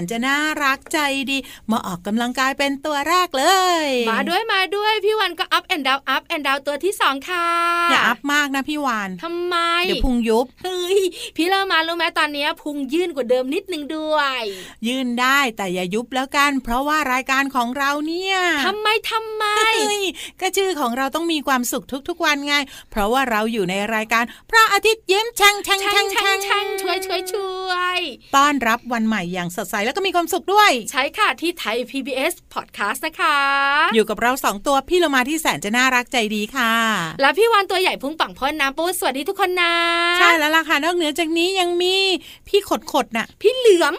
นจะน่ารักใจ ดี มาออกกำลังกายเป็นตัวแรกเลย มาด้วยมาด้วยพี่วานก็ up and down up and down ตัวที่สองค่ะอย่า up มากนะพี่วานทำไมเดี๋ยวพุงยุบเฮ้ยพี่เรามารู้ไหมตอนนี้พุงยื่นกว่าเดิมนิดนึงด้วย ยื่นได้แต่อย่ายุบแล้วกัน เพราะว่ารายการของเราเนี่ยทำไมทำไมก็ชื่อของเราต้องมีความสุขทุกๆวันไง เพราะว่าเราอยู่ในรายการ พระอาทิตย์ยิ้มแฉ่งแฉ่งแฉ่งแฉ่งแฉ่งแฉ่งแฉ่งแฉ่งต้อนรับวันใหม่อย่างสดใสแล้วก็มีความสุขด้วย ใช่ค่ะที่ไทย PBS Podcast นะคะ อยู่กับเราสองตัวพี่เรามาที่แสนจะน่ารักใจดีค่ะ แล้วพี่วันตัวใหญ่พุ่งปังพ่นน้ำปูสวัสดีทุกคนนะใช่แล้วล่ะค่ะนอกเหนือจากนี้ยังมีพี่ขดขดน่ะ พี่เหลือม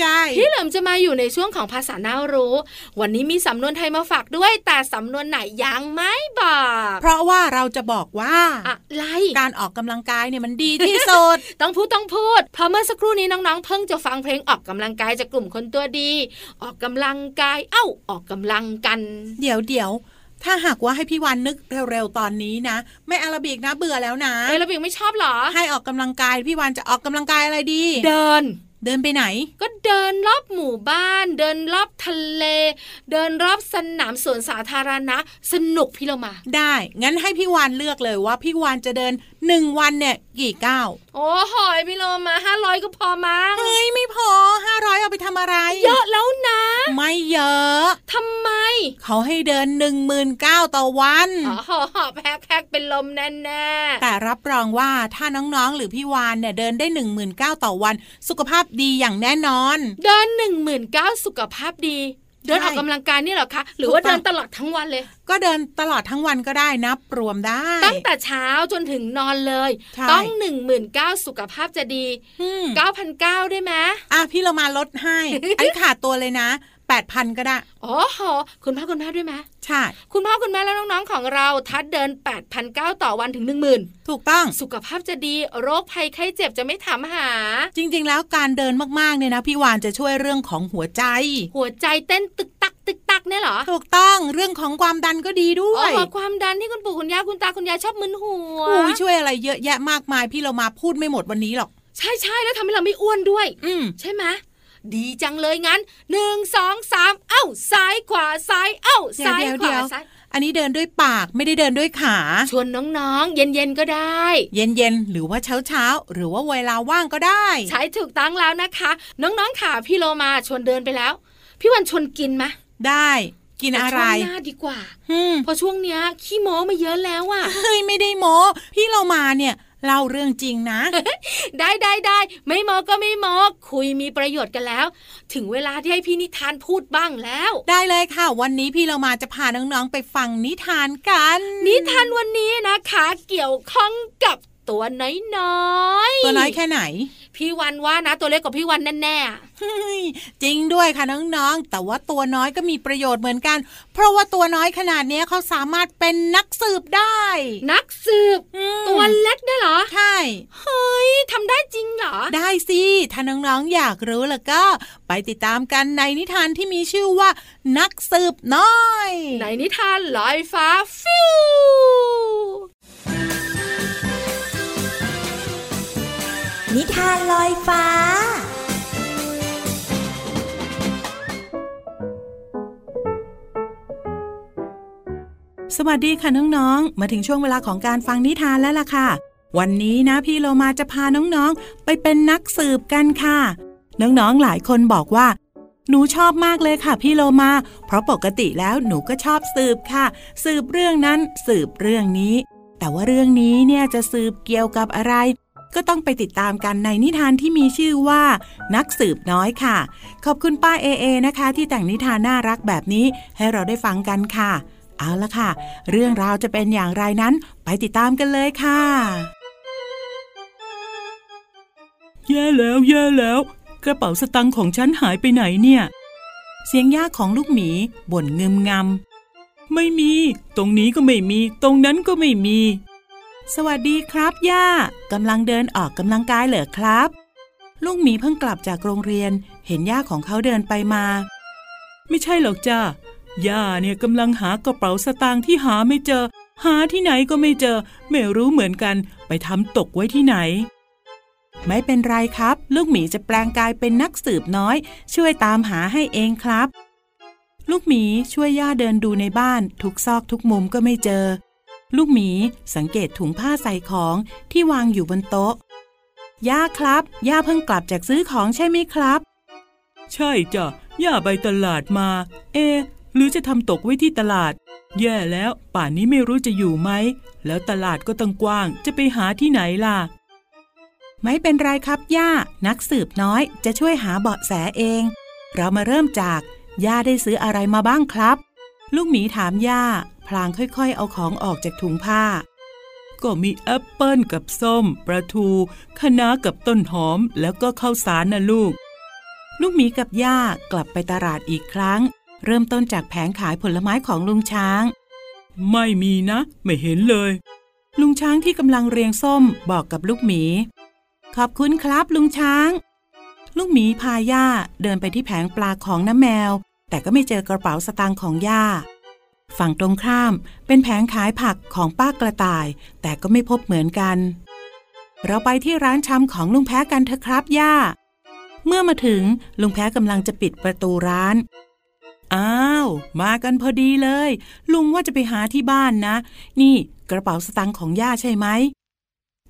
ใช่พี่เหลือมจะมาอยู่ในช่วงของภาษาน่ารู้ วันนี้มีสำนวนไทยมาฝากด้วย แต่สำนวนไหนยังไม่บอก เพราะว่าเราจะบอกว่าอะไรการออกกำลังกายเนี่ยมันดีที่สุดต้องพูดต้องพูดเพราะเมื่อสักครู่นี้น้องๆ เพิ่งจะฟังเพลงออกกำลังกายจากกลุ่มคนตัวดีออกกำลังกาย เอ้า ออกกำลังกัน เดี๋ยวเดี๋ยวถ้าหากว่าให้พี่วันนึกเร็วๆตอนนี้นะไม่อาราบิกนะเบื่อแล้วนะอาราบิกไม่ชอบหรอ ให้ออกกำลังกายพี่วันจะออกกำลังกายอะไรดี เดิน เดินไปไหน ก็เดินรอบหมู่บ้าน เดินรอบทะเล เดินรอบสนามสวนสาธารณะ สนุกพี่เรามา ได้ งั้นให้พี่วานเลือกเลยว่าพี่วานจะเดินหนึ่งวันเนี่ยกี่ก้าวโอ้หอยพี่เรามาห้าร้อยก็พอมั้งเฮ้ยไม่พอห้าร้อยเอาไปทำอะไร เยอะแล้วนะ ไม่เยอะทำไม เขาให้เดินหนึ่งหมื่นเก้าต่อวันอ๋อแพ้แพ้เป็นลมแน่แน่แต่รับรองว่าถ้าน้องๆหรือพี่วานเนี่ยเดินได้หนึ่งหมื่นเก้าต่อวัน สุขภาพดีอย่างแน่นอน เดินหนึ่งหมื่นเก้าสุขภาพดีเดินออกกำลังกายนี่เหรอคะ หรือว่าเดินตลอดทั้งวันเลย ก็เดินตลอดทั้งวันก็ได้นับรวมได้ ตั้งแต่เช้าจนถึงนอนเลย ต้องหนึ่งหมื่นเก้าสุขภาพจะดีเก้าพันเก้าได้ไหมอะพี่เรามาลดให้ อันนี้ขาดตัวเลยนะ แปดพันก็ได้อ๋อคุณพ่อคุณแม่ด้วยไหมใช่ คุณพ่อคุณแม่และน้องๆของเราทัดเดิน8ปดพันเต่อวันถึง 1 0,000 ถูกต้องสุขภาพจะดีโรคภัยไข้เจ็บจะไม่ถามหา จริง ๆ แล้วการเดินมากๆเนี่ยนะพี่วานจะช่วยเรื่องของหัวใจ หัวใจเต้นตึกตักตึกตักเนี่ยเหรอ ถูกต้องเรื่องของความดันก็ดีด้วยอ๋อความดันที่คุณปู่คุณย่าคุณตาคุณยายชอบมึนหัวช่วยอะไรเยอะแยะมากมายพี่เรามาพูดไม่หมดวันนี้หรอกใช่ใช่แล้วทำให้เราไม่อ้วนด้วย อืใช่ไหม ดีจังเลยงั้นหนึ่งสองสามเอ้าซ้ายขวาซ้ายเอ้าซ้ายขวาซ้ายอันนี้เดินด้วยปากไม่ได้เดินด้วยขา ชวนน้องๆ เย็นๆก็ได้ เย็นๆ หรือว่าเช้าๆ หรือว่าเวลาว่างก็ได้ ใช้ถูกตั้งแล้วนะคะ น้องๆขาพี่โลมาชวนเดินไปแล้ว พี่วันชวนกินไหมได้กินอะไรช่วงหน้าดีกว่า เพราะช่วงเนี้ยขี้โม้มาเยอะแล้วอะเฮ้ยไม่ได้โม้ พี่เรามาเนี่ย เล่าเรื่องจริงนะ ได้ได้ได้ไม่โมก็ไม่โมคุยมีประโยชน์กันแล้ว ถึงเวลาที่ให้พี่นิทานพูดบ้างแล้ว ได้เลยค่ะ วันนี้พี่เรามาจะพาน้องๆไปฟังนิทานกัน นิทานวันนี้นะคะ เกี่ยวข้องกับ ตัวน้อยๆตัวน้อยแค่ไหน พี่วันว่านะ ตัวเล็กกว่าพี่วันแน่ๆจริงด้วยค่ะน้องๆแต่ว่าตัวน้อยก็มีประโยชน์เหมือนกัน เพราะว่าตัวน้อยขนาดนี้เขาสามารถเป็นนักสืบได้ นักสืบตัวเล็กได้เหรอใช่เฮ้ยทำได้จริงเหรอ ได้สิถ้าน้องๆอยากรู้แล้วก็ ไปติดตามกันในนิทานที่มีชื่อว่า นักสืบน้อย ในนิทานลอยฟ้าฟิว นิทานลอยฟ้า สวัสดีค่ะน้องๆ มาถึงช่วงเวลาของการฟังนิทานแล้วล่ะค่ะ วันนี้นะพี่โลมาจะพาน้องๆ ไปเป็นนักสืบกันค่ะ น้องๆ หลายคนบอกว่า หนูชอบมากเลยค่ะพี่โลมา เพราะปกติแล้วหนูก็ชอบสืบค่ะ สืบเรื่องนั้นสืบเรื่องนี้ แต่ว่าเรื่องนี้เนี่ยจะสืบเกี่ยวกับอะไร ก็ต้องไปติดตามกันในนิทานที่มีชื่อว่า นักสืบน้อยค่ะ ขอบคุณป้าเอเอนะคะ ที่แต่งนิทานน่ารักแบบนี้ให้เราได้ฟังกันค่ะ เอาละค่ะ เรื่องราวจะเป็นอย่างไรนั้น ไปติดตามกันเลยค่ะแย่แล้วแย่แล้ว กระเป๋าสตังค์ของฉันหายไปไหนเนี่ย เสียงย่าของลูกหมีบ่นเงึมงำไม่มี ตรงนี้ก็ไม่มี ตรงนั้นก็ไม่มี สวัสดีครับย่ากำลังเดินออกกำลังกายเหรอครับ ลูกหมีเพิ่งกลับจากโรงเรียน เห็นย่าของเขาเดินไปมา ไม่ใช่หรอกจ้าย่าเนี่ยกำลังหากระเป๋าสตางค์ที่หาไม่เจอ หาที่ไหนก็ไม่เจอ ไม่รู้เหมือนกัน ไปทำตกไว้ที่ไหน ไม่เป็นไรครับ ลูกหมีจะแปลงกายเป็นนักสืบน้อย ช่วยตามหาให้เองครับ ลูกหมีช่วยย่าเดินดูในบ้าน ทุกซอกทุกมุมก็ไม่เจอ ลูกหมีสังเกตถุงผ้าใส่ของที่วางอยู่บนโต๊ะ ย่าครับ ย่าเพิ่งกลับจากซื้อของใช่ไหมครับ ใช่จ้ะ ย่าไปตลาดมา เอ หรือจะทำตกไว้ที่ตลาด แย่แล้ว ป่านนี้ไม่รู้จะอยู่ไหม แล้วตลาดก็ต้องกว้าง จะไปหาที่ไหนล่ะ ไม่เป็นไรครับย่า นักสืบน้อยจะช่วยหาเบาะแสเอง เรามาเริ่มจาก ย่าได้ซื้ออะไรมาบ้างครับ ลูกหมีถามย่า พลางค่อยๆ เอาของออกจากถุงผ้า ก็มีแอปเปิลกับส้มปลาทูคะน้ากับต้นหอมแล้วก็ข้าวสารนะลูก ลูกหมีกับย่ากลับไปตลาดอีกครั้ง เริ่มต้นจากแผงขายผลไม้ของลุงช้าง ไม่มีนะ ไม่เห็นเลย ลุงช้างที่กำลังเรียงส้มบอกกับลูกหมี ขอบคุณครับลุงช้าง ลูกหมีพาย่าเดินไปที่แผงปลาของน้าแมว แต่ก็ไม่เจอกระเป๋าสตางค์ของย่า ฝั่งตรงข้ามเป็นแผงขายผักของป้ากระต่าย แต่ก็ไม่พบเหมือนกัน เราไปที่ร้านชำของลุงแพ้กันเถอะครับย่า เมื่อมาถึงลุงแพ้กำลังจะปิดประตูร้าน อ้าว มากันพอดีเลย ลุงว่าจะไปหาที่บ้านนะ นี่กระเป๋าสตางค์ของย่าใช่ไหม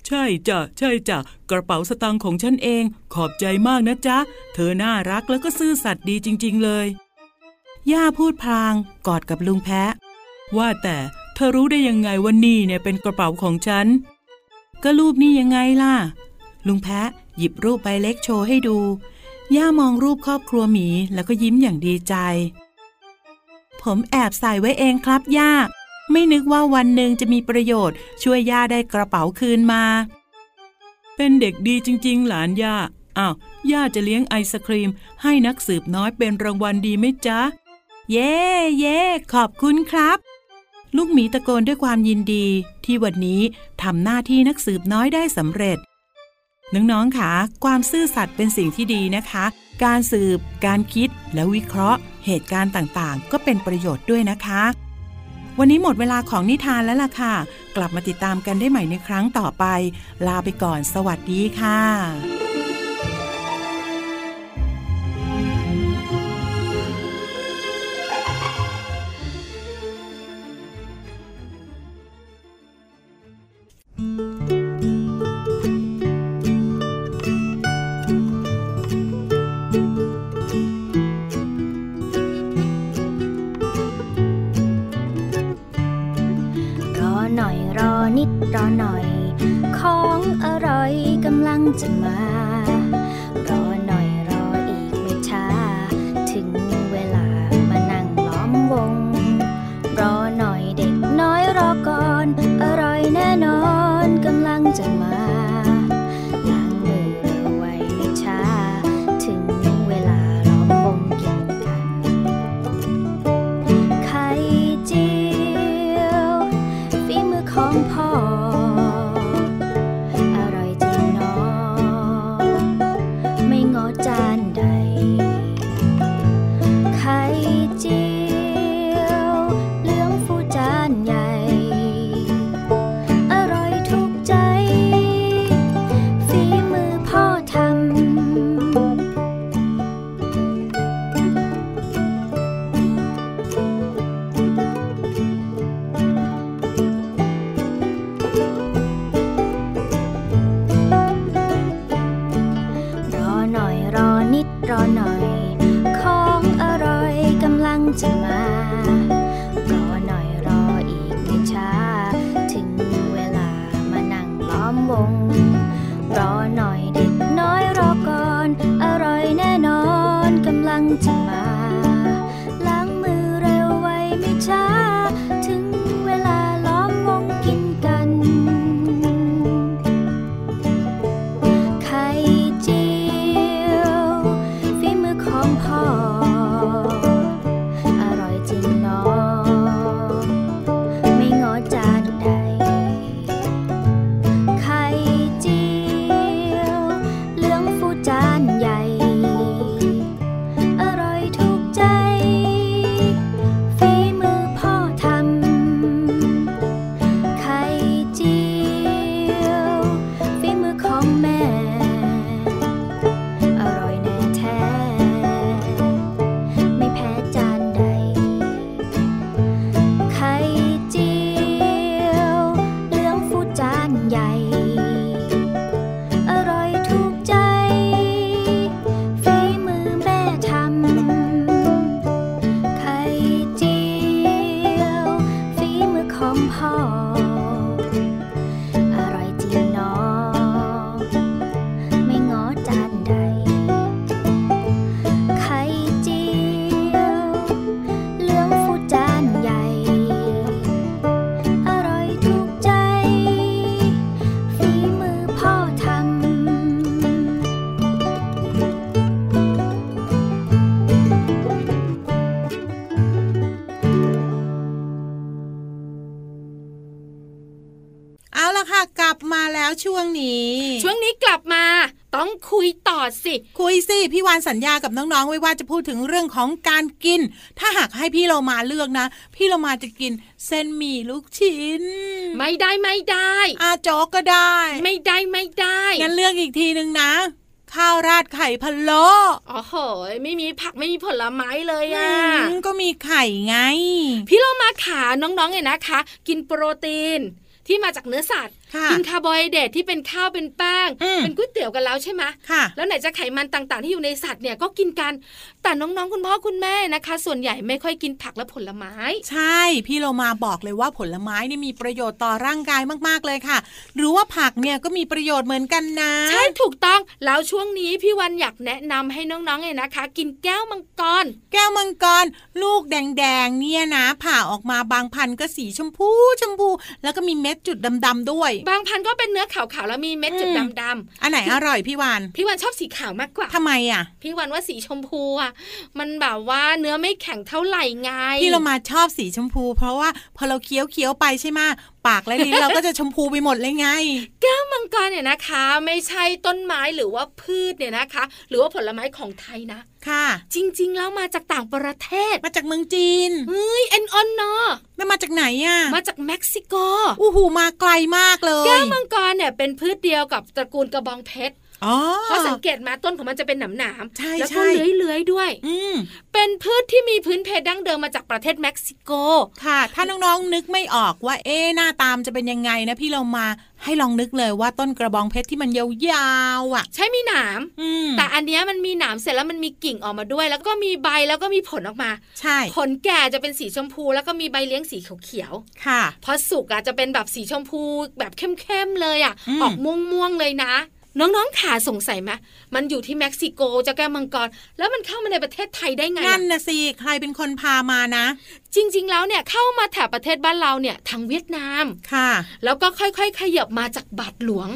ใช่จ้ะใช่จ้ะกระเป๋าสตางค์ของฉันเอง ขอบใจมากนะจ๊ะ เธอน่ารักแล้วก็ซื่อสัตย์ดีจริง ๆ เลย ย่าพูดพลางกอดกับลุงแพะ ว่าแต่เธอรู้ได้ยังไงว่านี่เนี่ยเป็นกระเป๋าของฉัน ก็รูปนี่ยังไงล่ะ ลุงแพะหยิบรูปใบเล็กโชว์ให้ดู ย่ามองรูปครอบครัวหมีแล้วก็ยิ้มอย่างดีใจ ผมแอบใส่ไว้เองครับย่า ไม่นึกว่าวันหนึ่งจะมีประโยชน์ ช่วยย่าได้กระเป๋าคืนมา เป็นเด็กดีจริง ๆ หลานย่า อ้าว ย่าจะเลี้ยงไอศครีม ให้นักสืบน้อยเป็นรางวัลดีไหมจ๊ะ เย่เย่ขอบคุณครับ ลูกหมีตะโกนด้วยความยินดี ที่วันนี้ทำหน้าที่นักสืบน้อยได้สำเร็จ น้องๆค่ะความซื่อสัตย์เป็นสิ่งที่ดีนะคะ การสืบ การคิดและวิเคราะห์ เหตุการณ์ต่างๆ ก็เป็นประโยชน์ด้วยนะคะ วันนี้หมดเวลาของนิทานแล้วล่ะค่ะ กลับมาติดตามกันได้ใหม่ในครั้งต่อไป ลาไปก่อน สวัสดีค่ะ จะมาำลั แล้วช่วงนี้ ช่วงนี้กลับมาต้องคุยต่อสิ คุยสิ พี่วานสัญญากับน้องๆไว้ว่าจะพูดถึงเรื่องของการกิน ถ้าหากให้พี่เรามาเลือกนะ พี่เรามาจะกินเส้นหมี่ลูกชิ้น ไม่ได้ไม่ได้อาโจ๊กก็ได้ ไม่ได้ไม่ได้งั้นเลือกอีกทีหนึ่งนะข้าวราดไข่พะโล้โอ้โหไม่มีผักไม่มีผลไม้เลยอะอืมก็มีไข่ไง พี่เรามาขาน้องๆเนี่ยนะคะ กินโปรตีนที่มาจากเนื้อสัตว์ค่ะ กินคาร์โบไฮเดรตที่เป็นข้าวเป็นแป้งอืมเป็นก๋วยเตี๋ยวกันแล้วใช่ไหมค่ะแล้วไหนจะไขมันต่างๆ ที่อยู่ในสัตว์เนี่ยก็กินกัน แต่น้องๆคุณพ่อคุณแม่นะคะ ส่วนใหญ่ไม่ค่อยกินผักและผลไม้ ใช่ พี่เรามาบอกเลยว่าผลไม้นี่มีประโยชน์ต่อร่างกายมากๆเลยค่ะ หรือว่าผักเนี่ยก็มีประโยชน์เหมือนกันนะ ใช่ถูกต้องแล้วช่วงนี้พี่วานอยากแนะนำให้น้องๆเนี่ยนะคะ กินแก้วมังกร แก้วมังกร ลูกแดงๆเนี่ยนะผ่าออกมาบางพันธุ์ก็สีชมพูชมพู แล้วก็มีเม็ดจุดดำๆด้วยบางพันธุ์ก็เป็นเนื้อขาวๆแล้วมีเม็ดจุดอืมดำอันไหนอร่อยพี่วานๆพี่วันชอบสีขาวมากกว่าทำไมอะ พี่วันว่าสีชมพูอะมันแบบว่าเนื้อไม่แข็งเท่าไหร่ไงพี่เรามาชอบสีชมพู เพราะว่าพอเราเคี้ยวเคี้ยวๆไปใช่ไหมปากและลิ้นเราก็จะชมพูไปหมดเลยไง แก้วมังกรเนี่ยนะคะ ไม่ใช่ต้นไม้หรือว่าพืชเนี่ยนะคะ หรือว่าผลไม้ของไทยนะ ค่ะ จริง ๆ แล้วมาจากต่างประเทศ มาจากเมืองจีนเฮ้ยเอ็นออนเนาะแล้วมาจากไหนอะ มาจากเม็กซิโกอู้หูมาไกลมากเลย แก้วมังกรเนี่ยเป็นพืชเดียวกับตระกูลกระบองเพชรอ๋อ เพราะสังเกตมาต้นของมันจะเป็นหนามหนามใช่แล้วใช่ก็เลื้อยๆด้วยอืมเป็นพืชที่มีพื้นเพดั้งเดิมมาจากประเทศเม็กซิโก ค่ะ ถ้าน้องๆนึกไม่ออกว่าเอ๊ะหน้าตามจะเป็นยังไงนะพี่เรามาให้ลองนึกเลยว่าต้นกระบองเพชรที่มันยาวๆอะ ใช่มีหนามอืมแต่อันเนี้ยมันมีหนามเสร็จแล้วมันมีกิ่งออกมาด้วย แล้วก็มีใบแล้วก็มีผลออกมา ใช่ ผลแก่จะเป็นสีชมพู แล้วก็มีใบเลี้ยงสีเขียวค่ะๆพอสุกอะจะเป็นแบบสีชมพูแบบเข้มๆเลยอะอืมออกม่วงๆเลยนะ น้องๆขาสงสัยไหมมันอยู่ที่เม็กซิโกเจ้าแก้วมังกร แล้วมันเข้ามาในประเทศไทยได้ไงนั่อะนนะสิใครเป็นคนพามานะ จริง ๆ แล้วเนี่ยเข้ามาแถบประเทศบ้านเราเนี่ยทางเวียดนามค่ะ แล้วก็ค่อยๆ ขยับมาจากบาทหลวง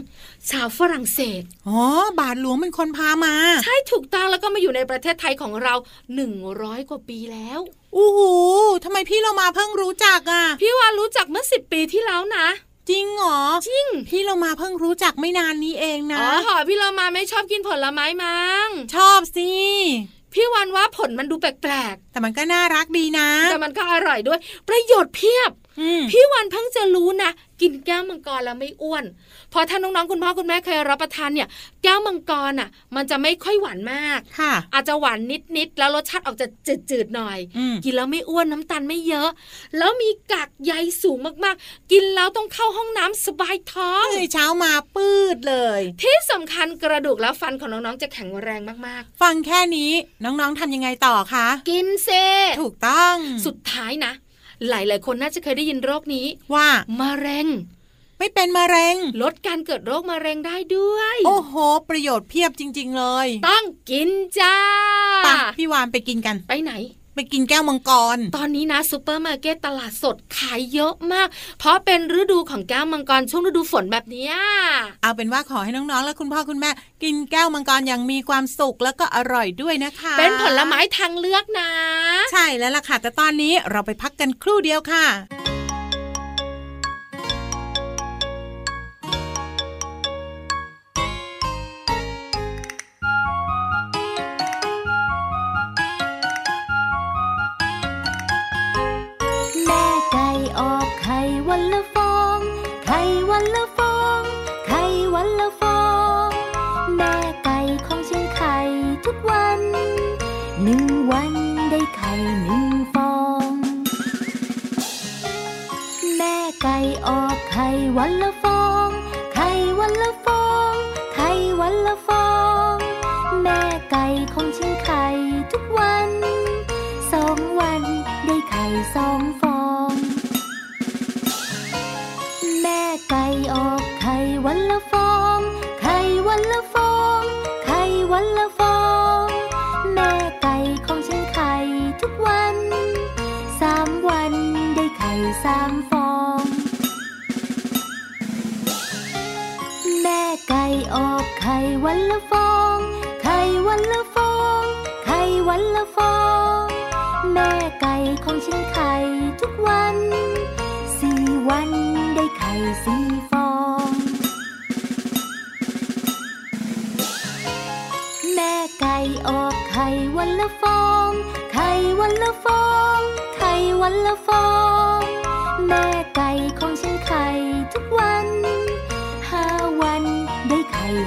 ชาวฝรั่งเศสอ๋อบาทหลวงเป็นคนพามา ใช่ถูกต้องแล้วก็มาอยู่ในประเทศไทยของเรา 100 กว่าปีแล้วอู้หูทำไมพี่เรามาเพิ่งรู้จักอะ พี่วานรู้จักเมื่อสิปีที่แล้วนะ จริงเหรอจริง พี่เรามาเพิ่งรู้จักไม่นานนี้เองนะอ๋อหอพี่เรามาไม่ชอบกินผลไม้มั้งชอบสิพี่วันว่าผลมันดูแปลกแต่มันก็น่ารักดีนะๆแต่มันก็อร่อยด้วย ประโยชน์เพียบอืมพี่วันเพิ่งจะรู้นะ กินแก้วมังกรแล้วไม่อ้วน เพอถ้าน้องๆคุณพ่อคุณแม่เคยรับประทานเนี่ย แก้วมังกรอะ มันจะไม่ค่อยหวานมากค่ะอาจจะหวานนิดๆแล้วรสชาติออกจะจืดๆหน่อยอืมกินแล้วไม่อ้วนน้ำตาลไม่เยอะ แล้วมีกากใยสูงมากๆ กินแล้วต้องเข้าห้องน้ำสบายท้องเฮ้ยเช้ามาปืดเลย ที่สำคัญกระดูกและฟันของน้องๆจะแข็งแรงมากฟังแค่นี้น้องๆทำยังไงต่อคะๆกินสิถูกต้องสุดท้ายนะ หลาย ๆ คนน่าจะเคยได้ยินโรคนี้ว่ามะเร็งไม่เป็นมะเร็ง ลดการเกิดโรคมะเร็งได้ด้วย โอ้โห ประโยชน์เพียบจริง ๆ เลย ต้องกินจ้าไปพี่วานไปกินกัน ไปไหน ไปกินแก้วมังกร ตอนนี้นะซูเปอร์มาร์เก็ตตลาดสดขายเยอะมาก เพราะเป็นฤดูของแก้วมังกรช่วงฤดูฝนแบบเนี้ยเอาเป็นว่าขอให้น้องๆ และคุณพ่อคุณแม่ กินแก้วมังกรอย่างมีความสุขแล้วก็อร่อยด้วยนะคะ เป็นผลไม้ทางเลือกนะ ใช่แล้วล่ะค่ะแต่ตอนนี้เราไปพักกันครู่เดียวค่ะ วันละฟอง ไข่วันละฟอง ไข่วันละฟอง แม่ไก่ของ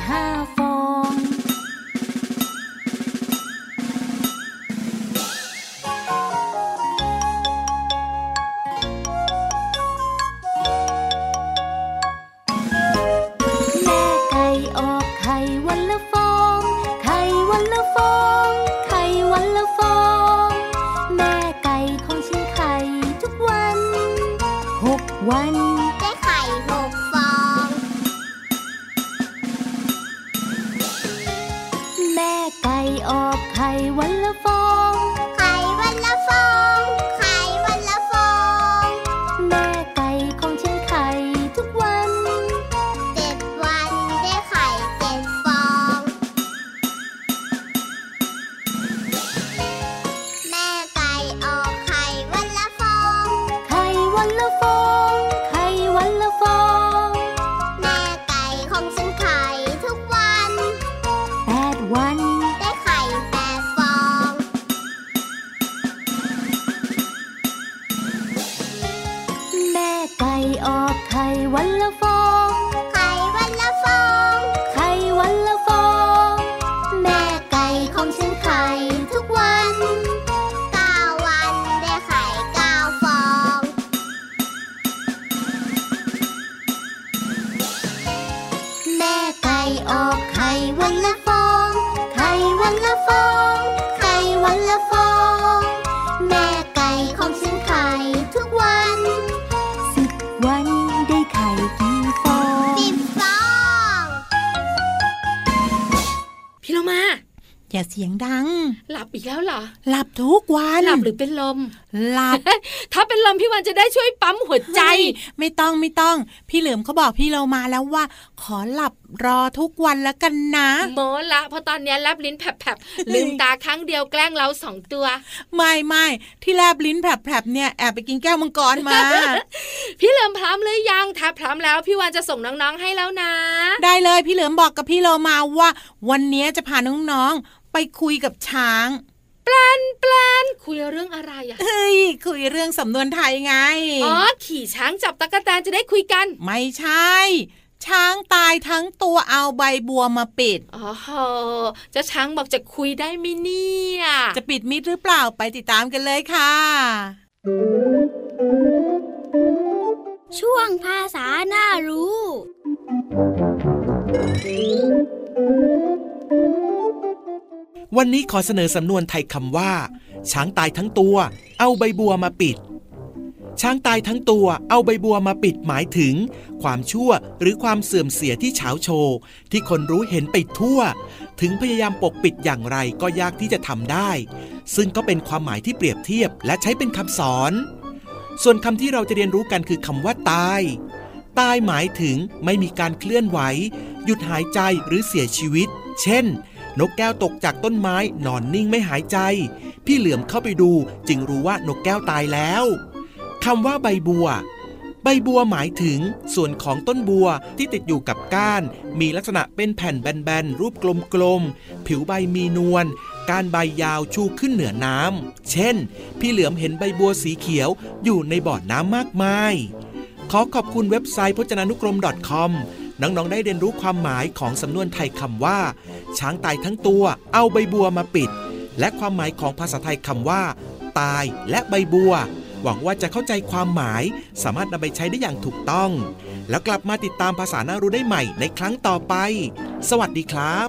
ไอย่าเสียงดัง หลับอีกแล้วเหรอ หลับทุกวันหลับหรือเป็นลม หลับ ถ้าเป็นลมพี่วันจะได้ช่วยปั๊มหัวใจใจไม่ต้องไม่ต้อง พี่เหลือมเขาบอกพี่เรามาแล้วว่า ขอหลับรอทุกวันแล้วกันนะโมละเพราะตอนเนี้ยแลบลิ้นแผลบๆลืมตาครั้งเดียวแกล้งเราสองตัว ไม่ไม่ที่แลบลิ้นแผลบๆเนี่ยแอบไปกินแก้วมังกรมา พี่เหลิมพร้อมหรือยังถ้าพร้อมแล้วพี่วันจะส่งน้องๆให้แล้วนะ ได้เลยพี่เหลือมบอกกับพี่เรามาว่า วันนี้จะพาน้องๆไปคุยกับช้างปลานปลานคุยเรื่องอะไรอะเฮ้ยคุยเรื่องสำนวนไทยไง อ๋อ ขี่ช้างจับตะกแตนจะได้คุยกัน ไม่ใช่ ช้างตายทั้งตัวเอาใบบัวมาปิด อ๋อเจ้าช้างบอกจะคุยได้ไหมเนี่ย จะปิดมิดหรือเปล่าไปติดตามกันเลยค่ะ ช่วงภาษาหน้ารู้ วันนี้ขอเสนอสำนวนไทยคำว่า ช้างตายทั้งตัว เอาใบบัวมาปิด ช้างตายทั้งตัวเอาใบบัวมาปิดหมายถึง ความชั่วหรือความเสื่อมเสียที่เฉาโชว์ที่คนรู้เห็นไปทั่ว ถึงพยายามปกปิดอย่างไรก็ยากที่จะทำได้ ซึ่งก็เป็นความหมายที่เปรียบเทียบและใช้เป็นคำสอน ส่วนคำที่เราจะเรียนรู้กันคือคำว่าตาย ตายหมายถึงไม่มีการเคลื่อนไหว หยุดหายใจหรือเสียชีวิต เช่นนกแก้วตกจากต้นไม้นอนนิ่งไม่หายใจ พี่เหลือมเข้าไปดูจึงรู้ว่านกแก้วตายแล้ว คำว่าใบบัว ใบบัวหมายถึงส่วนของต้นบัวที่ติดอยู่กับก้าน มีลักษณะเป็นแผ่นแบนๆ รูปกลมๆ ผิวใบมีนวลก้านใบยาวชูขึ้นเหนือน้ำ เช่น พี่เหลือมเห็นใบบัวสีเขียวอยู่ในบ่อน้ำมากมาย ขอขอบคุณเว็บไซต์พจนานุกรม .com น้อง ๆ ได้เรียนรู้ความหมายของสำนวนไทยคำว่า ช้างตายทั้งตัวเอาใบบัวมาปิด และความหมายของภาษาไทยคำว่า ตายและใบบัว หวังว่าจะเข้าใจความหมาย สามารถนำไปใช้ได้อย่างถูกต้อง แล้วกลับมาติดตามภาษาหน้ารู้ได้ใหม่ในครั้งต่อไป สวัสดีครับ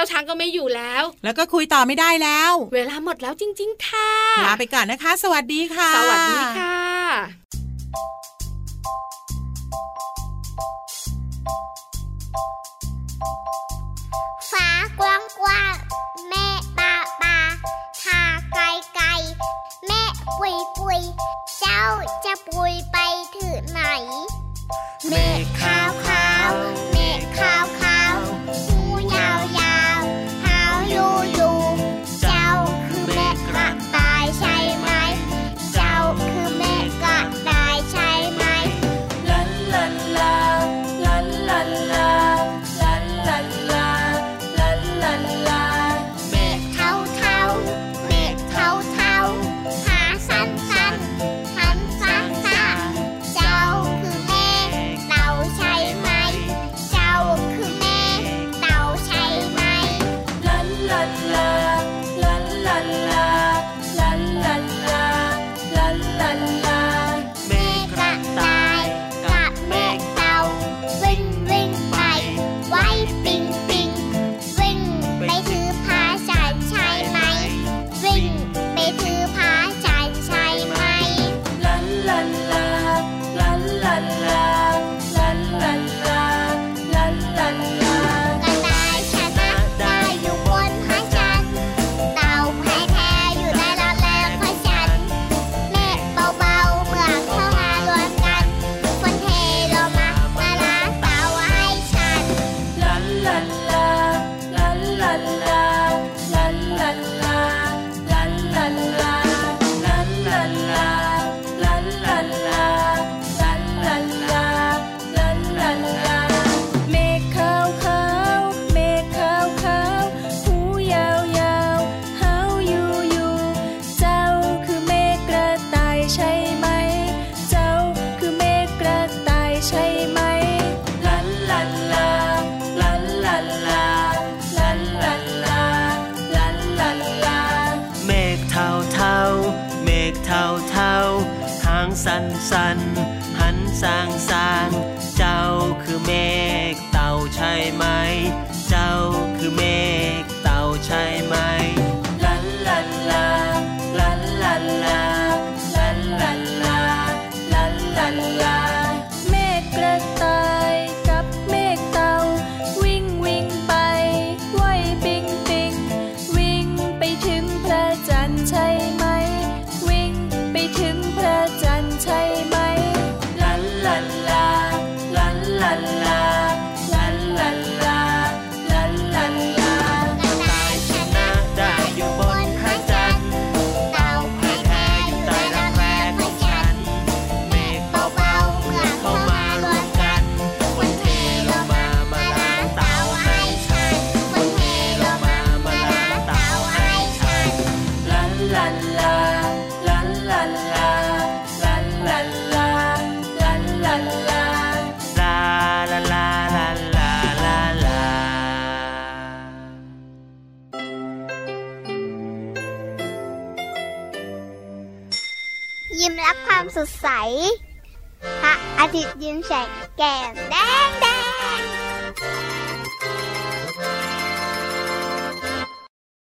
จ้าช้างก็ไม่อยู่แล้ว แล้วก็คุยต่อไม่ได้แล้ว เวลาหมดแล้วจริง ๆ ค่ะลาไปก่อนนะคะ สวัสดีค่ะ สวัสดีค่ะ ฟ้ากว้างกว้างแม่ปาปาทาไกลไกลแม่ปุยปุย พระอาทิตย์ยิ้มแฉกแก้มแดงแด